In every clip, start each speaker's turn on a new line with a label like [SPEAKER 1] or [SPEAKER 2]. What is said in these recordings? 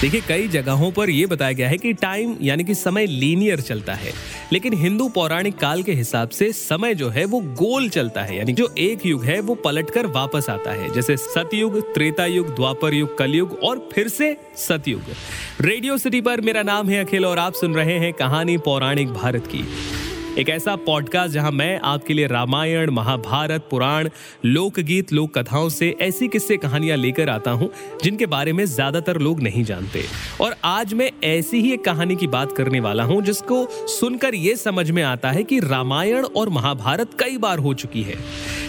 [SPEAKER 1] देखिए, कई जगहों पर यह बताया गया है कि टाइम यानी कि समय लीनियर चलता है। लेकिन हिंदू पौराणिक काल के हिसाब से समय जो है, वो गोल चलता है। यानी जो एक युग है, वो पलटकर वापस आता है। जैसे सतयुग त्रेता युग द्वापर युग कलयुग और फिर से सतयुग। रेडियो सिटी पर मेरा नाम है अखिल और आप सुन रहे हैं कहानी पौराणिक भारत की। एक ऐसा पॉडकास्ट जहाँ मैं आपके लिए रामायण, महाभारत, पुराण, लोकगीत लोक कथाओं से ऐसी किस्से कहानियाँ लेकर आता हूँ, जिनके बारे में ज़्यादातर लोग नहीं जानते। और आज मैं ऐसी ही एक कहानी की बात करने वाला हूँ, जिसको सुनकर यह समझ में आता है कि रामायण और महाभारत कई बार हो चुकी है।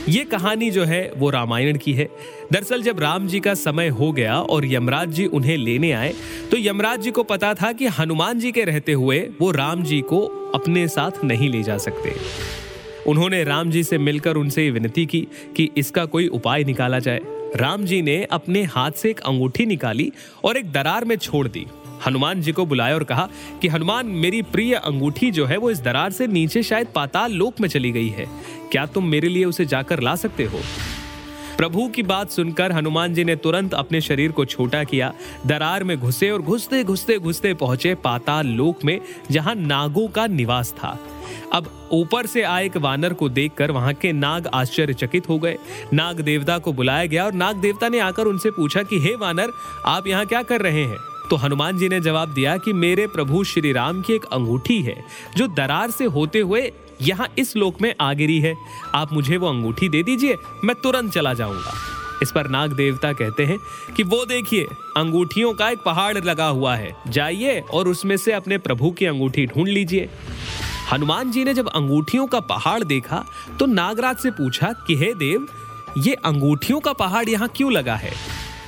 [SPEAKER 1] ये कहानी जो है, वो रामायण की है। दरअसल जब राम जी का समय हो गया और यमराज जी उन्हें लेने आए तो यमराज जी को पता था कि हनुमान जी के रहते हुए वो राम जी को अपने साथ नहीं ले जा सकते। उन्होंने राम जी से मिलकर उनसे विनती की कि इसका कोई उपाय निकाला जाए। राम जी ने अपने हाथ से एक अंगूठी निकाली और एक दरार में छोड़ दी। हनुमान जी को बुलाया और कहा कि, हनुमान, मेरी प्रिय अंगूठी जो है वो इस दरार से नीचे शायद पाताल लोक में चली गई है। क्या तुम मेरे लिए उसे जाकर ला सकते हो? प्रभु की बात सुनकर हनुमान जी ने तुरंत अपने शरीर को छोटा किया। दरार में घुसे और घुसते घुसते घुसते पहुँचे पाताल लोक में, जहाँ नागों का निवास था। अब ऊपर से आए एक वानर को देखकर वहाँ के नाग आश्चर्यचकित हो गए। नाग देवता को बुलाया गया और नाग देवता ने आकर उनसे पूछा कि, हे वानर, आप यहाँ क्या कर रहे हैं? तो हनुमान जी ने जवाब दिया कि, मेरे प्रभु श्री राम की एक अंगूठी है, जो दरार से होते हुए यहाँ इस लोक में आ गिरी है। आप मुझे वो अंगूठी दे दीजिए, मैं तुरंत चला जाऊँगा। इस पर नाग देवता कहते हैं कि वो देखिए, अंगूठियों का एक पहाड़ लगा हुआ है। जाइए और उसमें से अपने प्रभु की अंगूठी ढूंढ लीजिए। हनुमान जी ने जब अंगूठियों का पहाड़ देखा तो नागराज से पूछा कि, हे देव, ये अंगूठियों का पहाड़ यहाँ क्यों लगा है?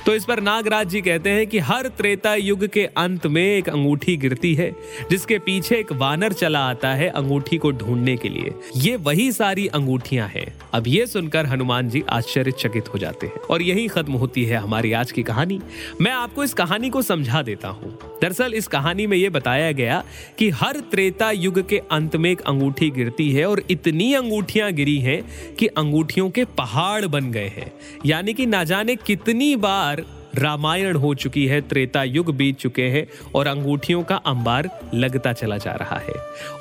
[SPEAKER 1] तो इस पर नागराज जी कहते हैं कि हर त्रेता युग के अंत में एक अंगूठी गिरती है, जिसके पीछे एक वानर चला आता है अंगूठी को ढूँढने के लिए। ये वही सारी अंगूठियाँ हैं। अब ये सुनकर हनुमान जी आश्चर्यचकित हो जाते हैं। और यही खत्म होती है हमारी आज की कहानी। मैं आपको इस कहानी को समझा देता हूँ। दरअसल इस कहानी में यह बताया गया कि हर त्रेता युग के अंत में एक अंगूठी गिरती है और इतनी अंगूठियाँ गिरी हैं कि अंगूठियों के पहाड़ बन गए हैं। यानी कि ना जाने कितनी बार रामायण हो चुकी है, त्रेता युग बीत चुके हैं और अंगूठियों का अंबार लगता चला जा रहा है।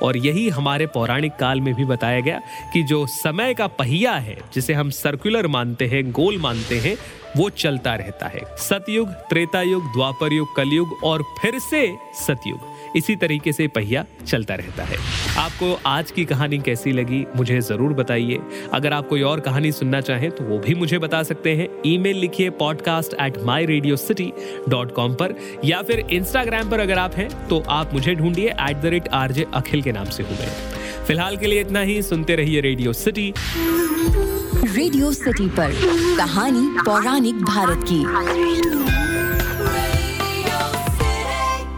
[SPEAKER 1] और यही हमारे पौराणिक काल में भी बताया गया कि जो समय का पहिया है, जिसे हम सर्कुलर मानते हैं, गोल मानते हैं, वो चलता रहता है। सतयुग, त्रेता युग, द्वापर युग, कलयुग और फिर से सतयुग, इसी तरीके से पहिया चलता रहता है। आपको आज की कहानी कैसी लगी, मुझे ज़रूर बताइए। अगर आप कोई और कहानी सुनना चाहें तो वो भी मुझे बता सकते हैं। ईमेल लिखिए podcast at my radio city dot com पर, या फिर इंस्टाग्राम पर अगर आप हैं तो आप मुझे ढूंढिए at the rate RJ Akhil के नाम से हूँ मैं फ़िलहाल के लिए इतना ही, सुनते रहिए रेडियो सिटी
[SPEAKER 2] रेडियो सिटी पर, कहानी पौराणिक भारत की।